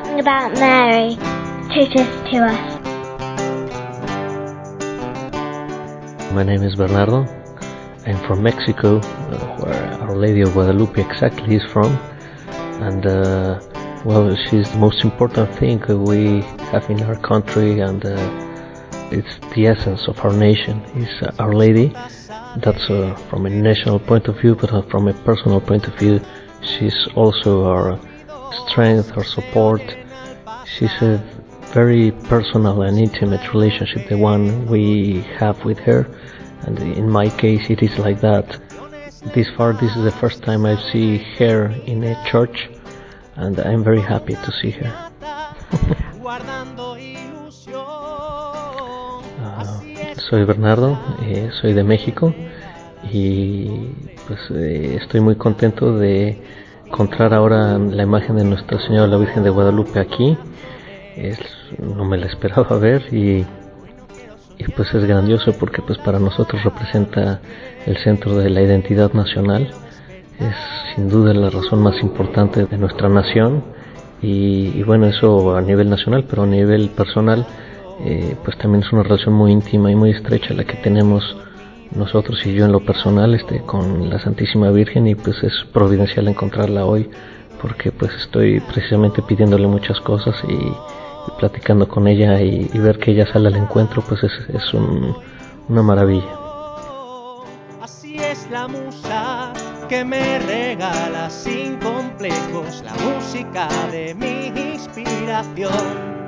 something about Mary to just to us. My name is Bernardo. I'm from Mexico, uh, where Our Lady of Guadalupe exactly is from. And uh, well, she's the most important thing we have in our country, and uh, it's the essence of our nation. Is Our Lady. That's uh, from a national point of view, but from a personal point of view, she's also our strength, or support. She's a very personal and intimate relationship, the one we have with her. And in my case, it is like that. This far, this is the first time I see her in a church, and I'm very happy to see her. Ah, soy Bernardo, eh, soy de México y pues eh, estoy muy contento de encontrar ahora la imagen de Nuestra Señora la Virgen de Guadalupe aquí. Es, no me la esperaba ver y, y pues es grandioso porque pues para nosotros representa el centro de la identidad nacional. Es sin duda la razón más importante de nuestra nación y, y bueno, eso a nivel nacional, pero a nivel personal, eh, pues también es una relación muy íntima y muy estrecha la que tenemos nosotros y yo en lo personal este, con la Santísima Virgen y pues es providencial encontrarla hoy porque pues estoy precisamente pidiéndole muchas cosas y, platicando con ella y, y, ver que ella sale al encuentro pues es, es un, una maravilla. Así es la musa que me regala sin complejos la música de mi inspiración.